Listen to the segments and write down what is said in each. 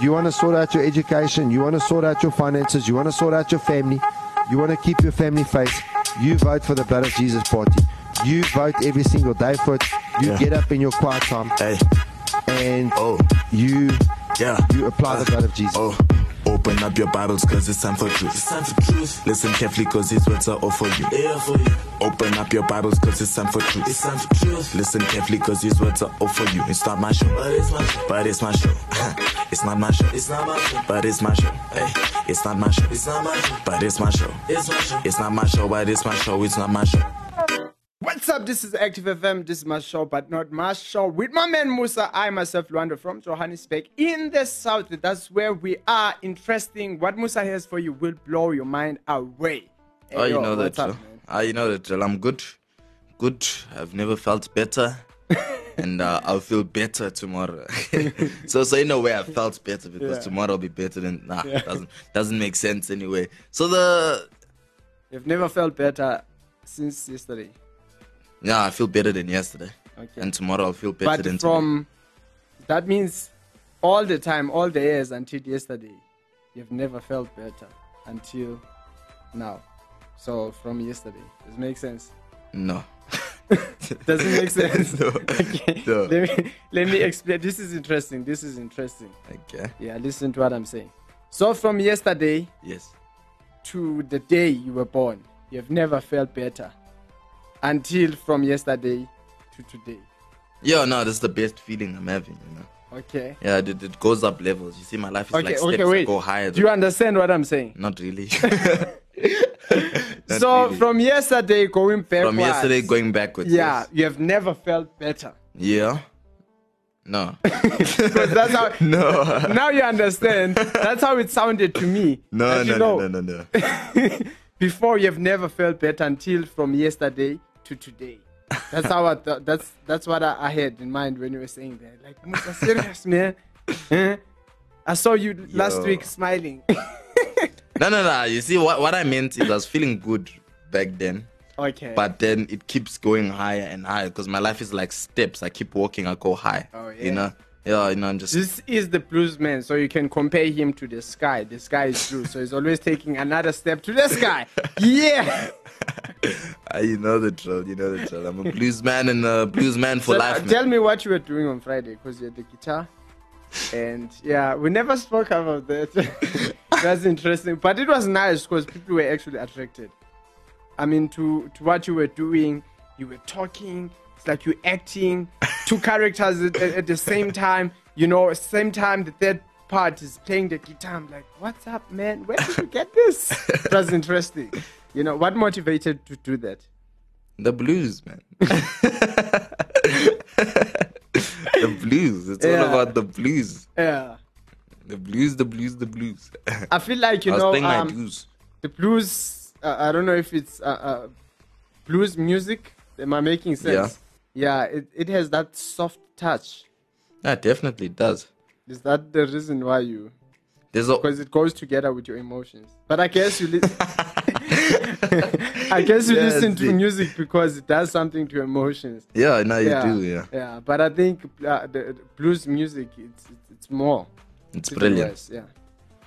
You want to sort out your education. You want to sort out your finances. You want to sort out your family. You want to keep your family face. You vote for the Blood of Jesus Party. You vote every single day for it. You Yeah. get up in your quiet time Hey, and oh, you yeah. you apply the blood of Jesus. Oh, open up your Bibles cause it's time for truth. It's time for truth. Listen carefully cause these words are all for you. They are for you. Open up your Bibles cause it's time for truth. It's time for truth. Listen carefully cause these words are all for you. It's not my show. But it's my show. But it's my show. it's not my show. It's not my show. But it's my show. Hey, it's not my show. It's not my show. But it's my show. It's my show. It's not my show, but it's my show. It's not my show. What's up? This is Active FM. This is my show, but not my show. With my man Musa, I myself, Luanda from Johannesburg in the south. That's where we are. Interesting. What Musa has for you will blow your mind away. Hey, Oh, you yo, know that, up? Ah, you know that, Jill. I'm good. Good. I've never felt better. and uh, I'll feel better tomorrow. so, so in a way, I felt better because Yeah. tomorrow will be better than. Nah, doesn't doesn't make sense anyway. So the You've never felt better since yesterday. Yeah, I feel better than yesterday, Okay. and tomorrow I'll feel better but than from that means all the time, all the years until yesterday, you've never felt better until now. So from yesterday, does it make sense? No. Does it make sense? No. Okay. No. Let me let me explain. This is interesting. This is interesting. Okay. Yeah, listen to what I'm saying. So from yesterday Yes. to the day you were born, you've never felt better until from yesterday to today. Yeah, no, this is the best feeling I'm having. You know. Okay. Yeah, it, it goes up levels. You see, my life is Okay. like steps okay. Wait. go higher. Do you understand what I'm saying? Not really. Not so really. from yesterday going backwards. from yesterday going backwards. Yeah, yes. you have never felt better. Yeah. No. Because that's how. no. now you understand. That's how it sounded to me. No, That, you no, know, no, no, no, no. Before you have never felt better until from yesterday to today. That's how I th- that's that's what I, I had in mind when you were saying that. Like, Musa, serious man. I saw you last week smiling. No, no, no. You see, what, what I meant is I was feeling good back then, okay. but then it keeps going higher and higher because my life is like steps. I keep walking, I go high. Oh, yeah. You know? Yeah, you know, I'm just. this is the blues man, so you can compare him to the sky. The sky is blue, so he's always taking another step to the sky. Yeah. Ah, you know the drill. You know the drill. I'm a blues man and a blues man for So, life. man. tell me what you were doing on Friday, because you had the guitar. And yeah, we never spoke about that. That's interesting, but it was nice because people were actually attracted. I mean, to to what you were doing, you were talking. It's like you're acting two characters at, at- at the same time. You know, same time the third part is playing the guitar. I'm like, what's up, man? Where did you get this? That's interesting. You know, what motivated to do that? The blues, man. the blues. It's Yeah. all about the blues. Yeah, The blues, the blues, the blues. I feel like you know. um, the blues uh, i don't know if it's uh, uh, blues music am i making sense yeah, Yeah, it, it has that soft touch Yeah, it definitely does. is that the reason why you There's a because it goes together with your emotions but i guess you li- i guess you Yeah, listen to music because it does something to emotions yeah. Now you yeah do. Yeah, yeah but i think uh, the, the blues music it's it's, it's more it's brilliant. West, yeah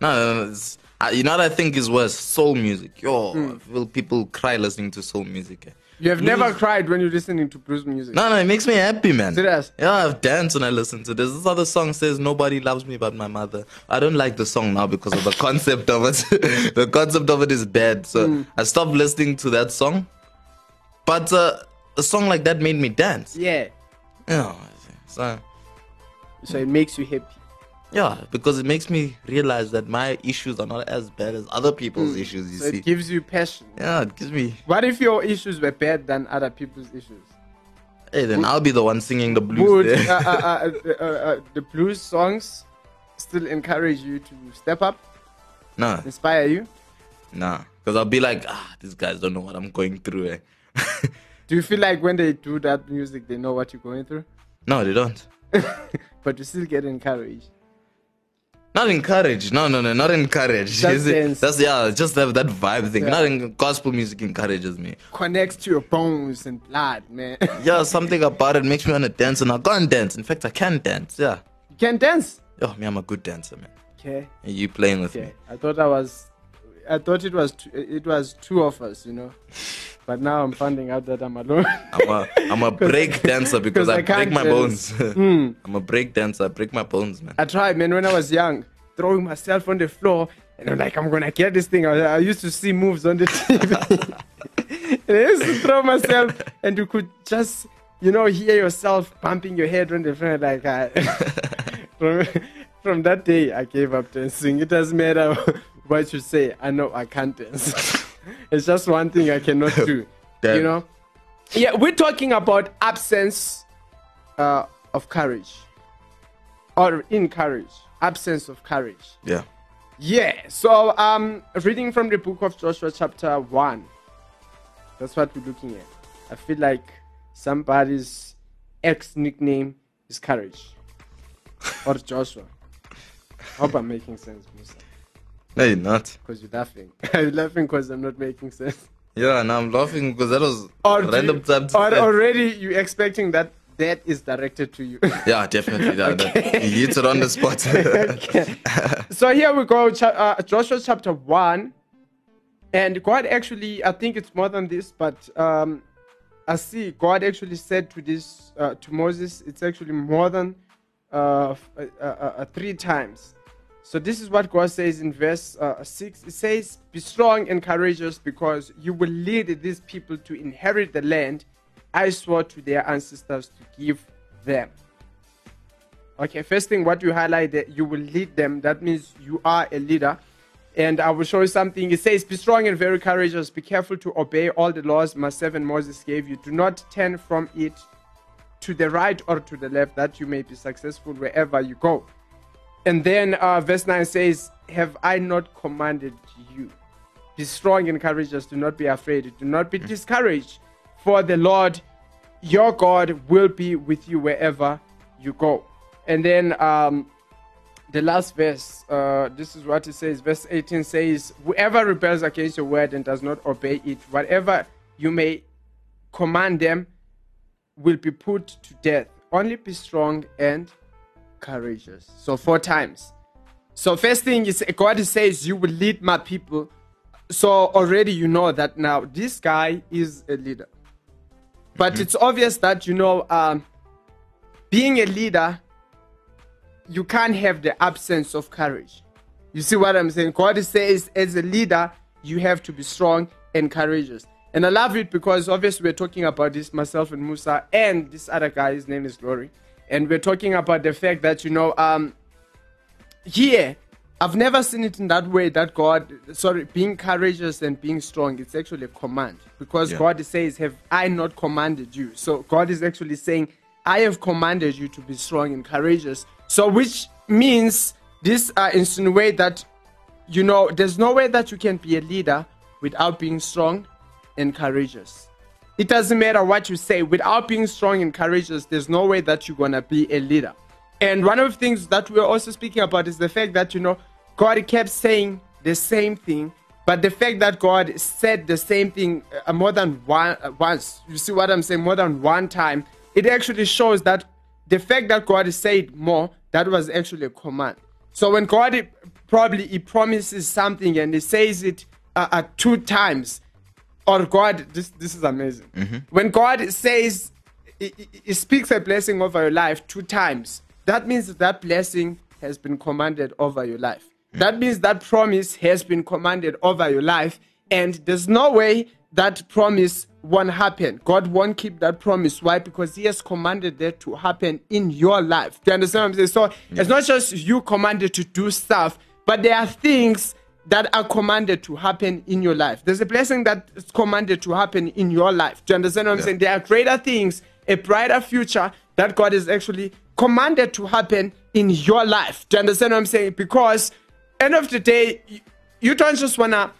No, it's, uh, you know what I think is worse? Soul music. Yo. I feel people cry listening to soul music. You have never cried when you're listening to blues music No, no, it makes me happy, man. Serious? Yeah, I've danced when I listen to this. This other song says nobody loves me but my mother. I don't like the song now because of the concept of it. the concept of it is bad. So Hmm. I stopped listening to that song. But uh, a song like that made me dance. yeah Yeah. So so it makes you happy yeah, because it makes me realize that my issues are not as bad as other people's issues. You so see. it gives you passion yeah, it gives me. What if your issues were bad than other people's issues? Hey, then I'll be the one singing the blues. Would there. uh, uh, uh, uh, uh, the blues songs still encourage you to step up, nah, inspire you? nah. Because I'll be like, ah, these guys don't know what I'm going through. Eh? Do you feel like when they do that music, they know what you're going through? no, they don't. but you still get encouraged. Not encouraged. No, no, no, not encouraged. Just Is dance. That's yeah, just have that vibe thing. Yeah. Not in, gospel music encourages me. Connects to your bones and blood, man. Yeah, something about it makes me want to dance, and I can't dance. In fact, I can dance. Yeah, you can dance. Yo, me, I'm a good dancer, man. Okay. And you playing with Okay. me? I thought I was. I thought it was two, it was two of us, you know. But now I'm finding out that I'm alone. I'm a I'm a break dancer because I, I break my bones. Hmm. I'm a break dancer. I break my bones, man. I tried, man, when I was young, throwing myself on the floor, and I'm like, I'm gonna get this thing. I, I used to see moves on the TV. and I used to throw myself, and you could just, you know, hear yourself bumping your head on the floor. Like, I, from, from that day, I gave up dancing. It doesn't matter what you say. I know I can't dance. It's just one thing I cannot do. You know? Yeah, we're talking about absence uh, of courage or in courage, absence of courage. Yeah. Yeah. So, um, reading from the book of Joshua, chapter one. That's what we're looking at. I feel like somebody's ex nickname is courage or Joshua. Hope I'm making sense, Musa. No, you're not. Because you're laughing. I'm laughing because I'm not making sense. Yeah, and I'm laughing because that was Or random time or already you expecting that that is directed to you. Yeah, definitely. That, that, you hit it on the spot. so here we go, uh, Joshua chapter 1. And God actually, I think it's more than this, but um, I see God actually said to this, uh, to Moses, it's actually more than uh, f- uh, uh, uh, three times. So this is what God says in verse uh, 6. It says, Be strong and courageous because you will lead these people to inherit the land I swore to their ancestors to give them. Okay, first thing, what you highlight that you will lead them. That means you are a leader. And I will show you something. It says, Be strong and very courageous. Be careful to obey all the laws my servant Moses gave you. Do not turn from it to the right or to the left, that you may be successful wherever you go. And then uh, verse 9 says, Have I not commanded you? Be strong and courageous. Do not be afraid. Do not be discouraged. For the Lord your God will be with you wherever you go. And then um, the last verse, uh, this is what it says. Verse 18 says, Whoever rebels against your word and does not obey it, whatever you may command them, will be put to death. Only be strong and courageous. So, four times. So, first thing is, God says, You will lead my people. So, already you know that now this guy is a leader. But it's obvious that, you know, um, being a leader, you can't have the absence of courage. You see what I'm saying? God says, as a leader, you have to be strong and courageous. And I love it because obviously we're talking about this, myself and Musa, and this other guy, his name is Glory. And we're talking about the fact that, you know, um, here, I've never seen it in that way that God, sorry, being courageous and being strong, it's actually a command. Because Yeah. God says, Have I not commanded you? So God is actually saying, I have commanded you to be strong and courageous. So, which means this uh, insinuate that, you know, there's no way that you can be a leader without being strong and courageous. It doesn't matter what you say, without being strong and courageous, there's no way that you're gonna be a leader. And one of the things that we're also speaking about is the fact that, you know, God kept saying the same thing, but the fact that God said the same thing uh, more than one uh, once, you see what I'm saying, more than one time, it actually shows that the fact that God said more, that was actually a command. So when God probably he promises something and he says it uh, uh, two times, or God, this this is amazing. Mm-hmm. When God says, he, he- speaks a blessing over your life two times, that means that, that blessing has been commanded over your life. Mm. That means that promise has been commanded over your life, and there's no way that promise won't happen. God won't keep that promise. Why? Because He has commanded that to happen in your life. Do you understand what I'm saying? So mm. it's not just you commanded to do stuff, but there are things that are commanded to happen in your life. There's a blessing that is commanded to happen in your life. Do you understand what I'm Yeah. saying? There are greater things, a brighter future that God is actually commanded to happen in your life. Do you understand what I'm saying? Because end of the day, you, don't just wanna,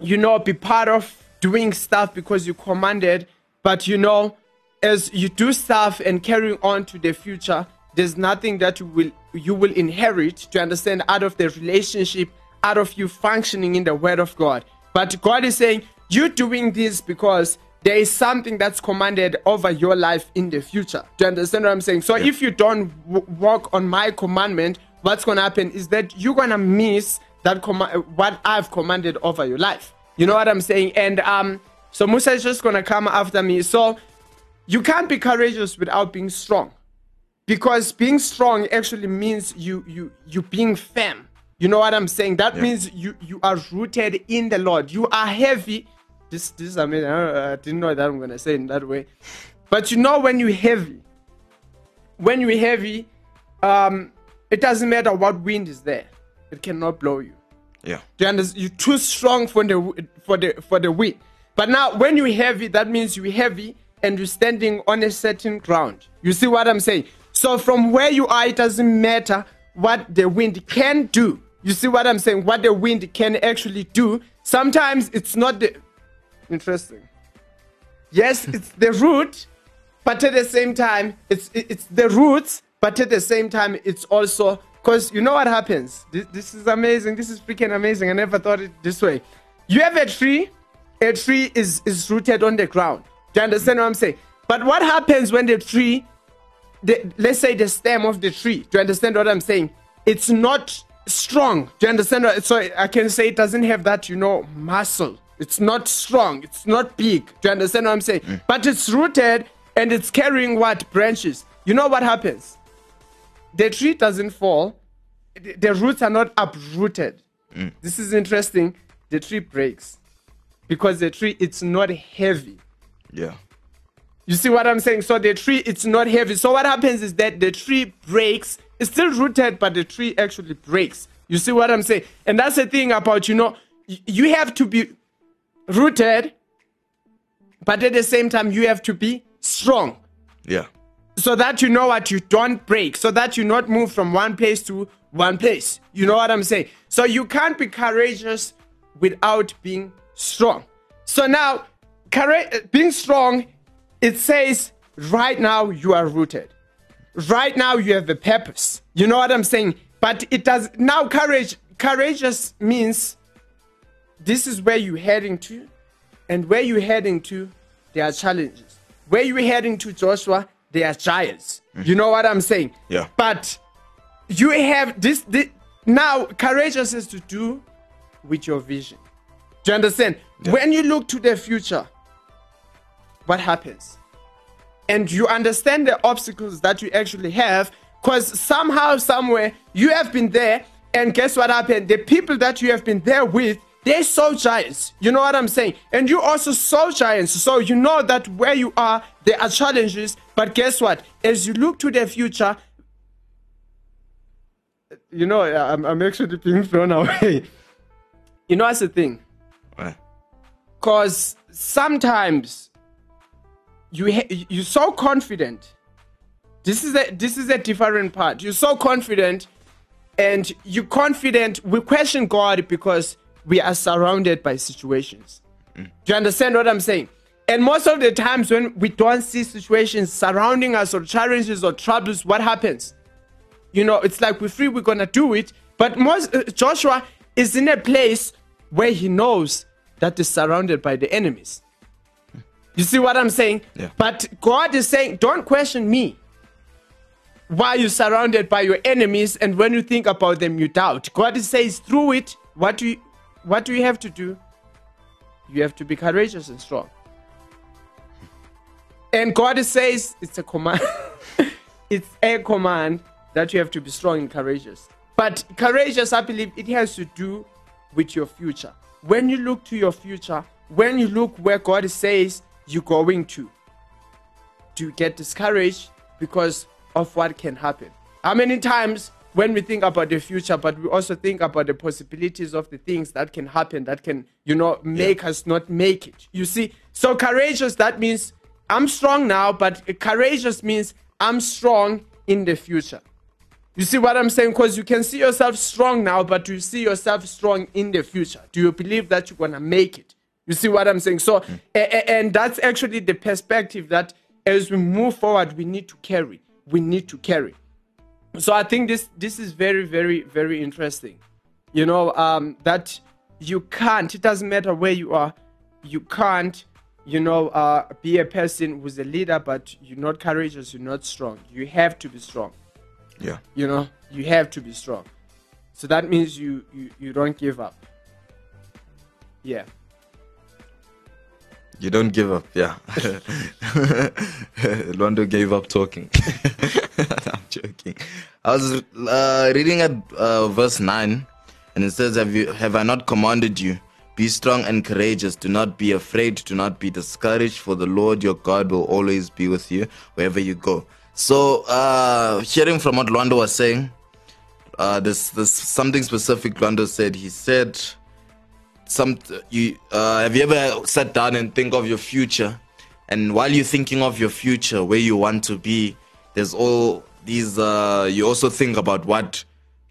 you know, be part of doing stuff because you commanded, but you know, as you do stuff and carrying on to the future, there's nothing that you will you will inherit to understand out of the relationship, out of you functioning in the word of God. But God is saying, you're doing this because there is something that's commanded over your life in the future. Do you understand what I'm saying? So if you don't w- walk on my commandment, what's gonna happen is that you're gonna miss that com- what I've commanded over your life. You know what I'm saying? And um, so Musa is just gonna come after me. So you can't be courageous without being strong, because being strong actually means you you you being firm. You know what I'm saying? That Yeah. means you you are rooted in the Lord. You are heavy. This this is amazing. I, I didn't know that I'm gonna say it in that way, but you know when you're heavy, when you're heavy, um, it doesn't matter what wind is there, it cannot blow you. Yeah. Do you understand? You're too strong for the for the for the wind. But now, when you're heavy, that means you're heavy and you're standing on a certain ground. You see what I'm saying? So from where you are, it doesn't matter what the wind can do. You see what I'm saying? What the wind can actually do. Sometimes it's not the interesting. Yes, it's the root, but at the same time, it's it's the roots, but at the same time, it's also because you know what happens. This, this is amazing. This is freaking amazing. I never thought it this way. You have a tree. A tree is is rooted on the ground. Do you understand what I'm saying? But what happens when the tree, the, let's say the stem of the tree? Do you understand what I'm saying? It's not strong. Do you understand? Uh, so I can say it doesn't have that, you know, muscle. It's not strong. It's not big. Do you understand what I'm saying? Mm. But it's rooted and it's carrying what branches. You know what happens? The tree doesn't fall. The, the roots are not uprooted. Mm. This is interesting. The tree breaks because the tree it's not heavy. Yeah. You see what I'm saying? So the tree it's not heavy. So what happens is that the tree breaks. It's still rooted, but the tree actually breaks. You see what I'm saying? And that's the thing about you know you have to be rooted, but at the same time you have to be strong Yeah. so that you know what you don't break, so that you not move from one place to one place. You know what I'm saying? So you can't be courageous without being strong. So now, being strong, it says right now you are rooted. Right now you have a purpose. You know what I'm saying? But it does now courage courageous means this is where you're heading to, and where you're heading to, there are challenges. Where you're heading to, Joshua, there are giants. You know what I'm saying? Yeah. But you have this, this now courageous is to do with your vision. Do you understand? When you look to the future, what happens? And you understand the obstacles that you actually have, because somehow, somewhere, you have been there, and guess what happened? The people that you have been there with, they saw giants. You know what I'm saying? And you also saw giants. So you know that where you are, there are challenges. But guess what? As you look to the future, you know, I'm, I'm actually being thrown away. You know, that's the thing. Because sometimes you ha- you're so confident. This is a this is a different part. You're so confident, and you're confident. We question God because we are surrounded by situations. Do you understand what I'm saying? And most of the times when we don't see situations surrounding us or challenges or troubles, what happens? You know, it's like we're free, we're gonna do it. But most uh, Joshua is in a place where he knows that is surrounded by the enemies. You see what I'm saying? Yeah. But God is saying, don't question me. Why you surrounded by your enemies, and when you think about them, you doubt. God says, through it, what do you, what do you have to do? You have to be courageous and strong. And God says, it's a command. it's a command that you have to be strong and courageous. But courageous, I believe, it has to do with your future. When you look to your future, when you look where God says you're going to, do you get discouraged because of what can happen? How many times when we think about the future, but we also think about the possibilities of the things that can happen, that can, you know, make us not make it? You see, so courageous, that means I'm strong now, but courageous means I'm strong in the future. You see what I'm saying? Because you can see yourself strong now, but you see yourself strong in the future? Do you believe that you're gonna make it? You see what I'm saying? So, a- a- and that's actually the perspective that as we move forward, we need to carry. We need to carry. So I think this this is very, very, very interesting. You know, um, that you can't. It doesn't matter where you are. You can't. You know, uh, be a person who's a leader, but you're not courageous. You're not strong. You have to be strong. Yeah. You know, you have to be strong. So that means you you, you don't give up. Yeah. You don't give up, yeah. Londo gave up talking. I'm joking. I was uh, reading at uh, verse 9, and it says, have, you, have I not commanded you? Be strong and courageous. Do not be afraid. Do not be discouraged, for the Lord your God will always be with you wherever you go. So, uh, hearing from what Londo was saying, uh, there's, there's something specific Londo said. He said, some you uh, have you ever sat down and think of your future? And while you're thinking of your future where you want to be there's all these uh, you also think about what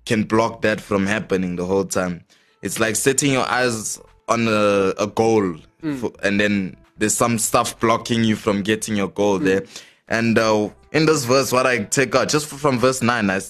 can block that from happening the whole time. It's like setting your eyes on a, a goal for, and then there's some stuff blocking you from getting your goal there. And uh, in this verse what i take out just from verse 9 I,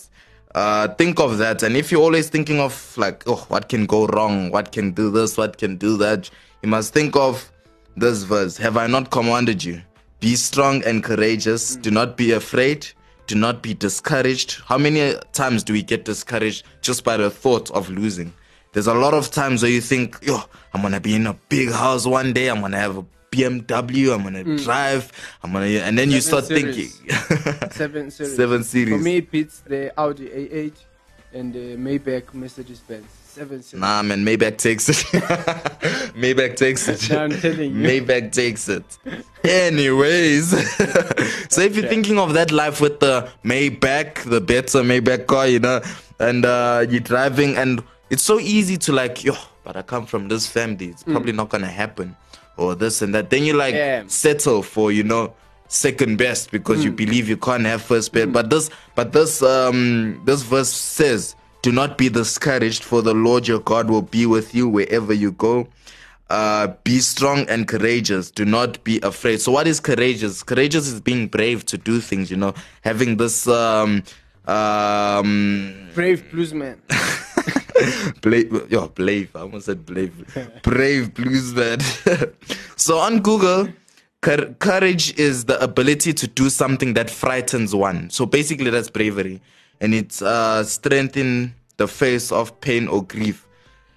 uh, think of that. And if you're always thinking of like oh what can go wrong? What can do this? What can do that? You must think of this verse. Have i not commanded you? Be strong and courageous. Do not be afraid. Do not be discouraged. How many times do we get discouraged just by the thought of losing? There's a lot of times where you think yo i'm gonna be in a big house one day. I'm gonna have a bmw i'm gonna drive i'm gonna and then you start series. thinking Seven series. Seven series. For me, it beats the Audi A8 and the Maybach Mercedes Benz. Seven series. Nah, man, Maybach takes it. Maybach takes it. No, I'm telling you. Maybach takes it. Anyways, so if you're thinking of that life with the Maybach, the better Maybach car, you know, and uh, you're driving, and it's so easy to like, yo, but I come from this family, it's probably not gonna happen, or this and that. Then you like Yeah. settle for, you know, second best because you believe you can't have first best. But this, but this, um, this verse says, "Do not be discouraged, for the Lord your God will be with you wherever you go." Uh, be strong and courageous. Do not be afraid. So, what is courageous? Courageous is being brave to do things. You know, having this um, um, Brave bluesman. Blave, yo, Blave. I almost said Blave. Brave blues bluesman. so on Google, courage is the ability to do something that frightens one. So basically, that's bravery, and it's uh, strength in the face of pain or grief.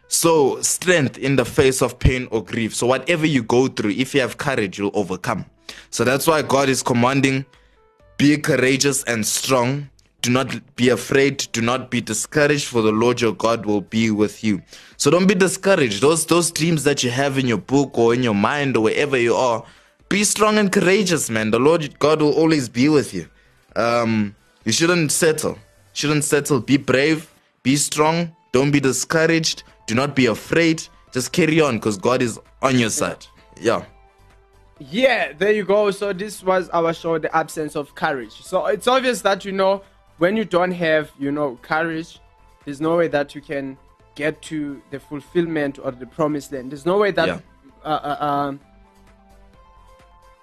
So strength in the face of pain or grief. So whatever you go through, if you have courage, you'll overcome. So that's why God is commanding be courageous and strong. Do not be afraid. Do not be discouraged, for the Lord your God will be with you. So don't be discouraged. Those those dreams that you have in your book or in your mind or wherever you are, be strong and courageous, man. The Lord God will always be with you. Um, you shouldn't settle. Shouldn't settle. Be brave. Be strong. Don't be discouraged. Do not be afraid. Just carry on, because God is on your side. Yeah. Yeah, there you go. So this was our show, the absence of courage. So it's obvious that you know when you don't have, you know, courage, there's no way that you can get to the fulfillment or the promised land. There's no way that Yeah. uh, uh, um,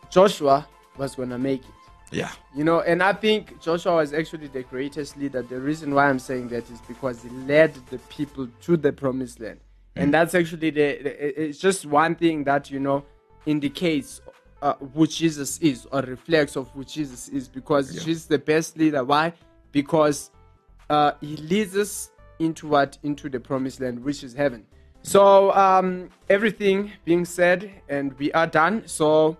Joshua was gonna make it. Yeah. You know, and I think Joshua was actually the greatest leader. The reason why I'm saying that is because he led the people to the promised land. And that's actually the, the- it's just one thing that, you know, indicates uh, who Jesus is or reflects of who Jesus is because Jesus the best leader. Why? Because uh, he leads us into what? Into the promised land, which is heaven. So, um, everything being said, and we are done. So,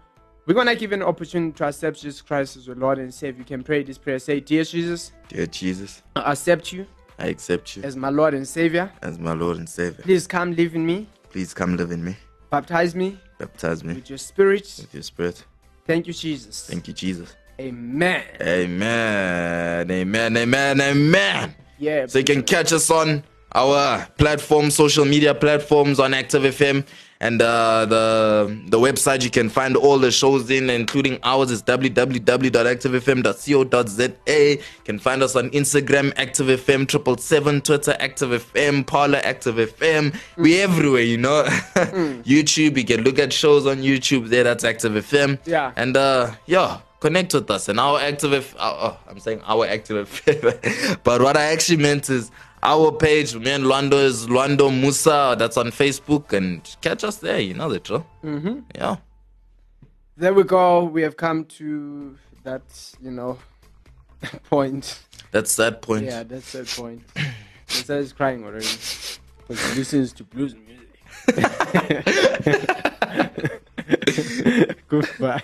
we're gonna give an opportunity to accept Jesus Christ as your Lord and Savior. You can pray this prayer. Say, Dear Jesus, Dear Jesus, I accept you I accept you as my Lord and Savior. as my Lord and Savior. Please come live in me, Please come live in me. baptize me Baptize me with your Spirit. with your spirit. Thank you, Jesus. Thank you, Jesus. Amen. Amen. Amen. Amen. Amen. Yeah. So you can catch us on our platform, social media platforms on Active FM. And uh, the the website you can find all the shows in, including ours, is www.activefm.co.za. You can find us on Instagram, Active FM, triple seven, Twitter, Active FM, Parler, Active FM. We everywhere, you know. YouTube, you can look at shows on YouTube. There, that's Active FM. Yeah. And uh, yeah, connect with us. And our Active, F- uh, oh, I'm saying our Active but what I actually meant is our page. Me and Luando is Luando Musa. That's on Facebook, and catch us there. You know the drill. Mm-hmm. Yeah. there we go. We have come to that, you know, point. That's that point. Yeah, that's that point. Lisa is crying already because he listens to blues music. Goodbye.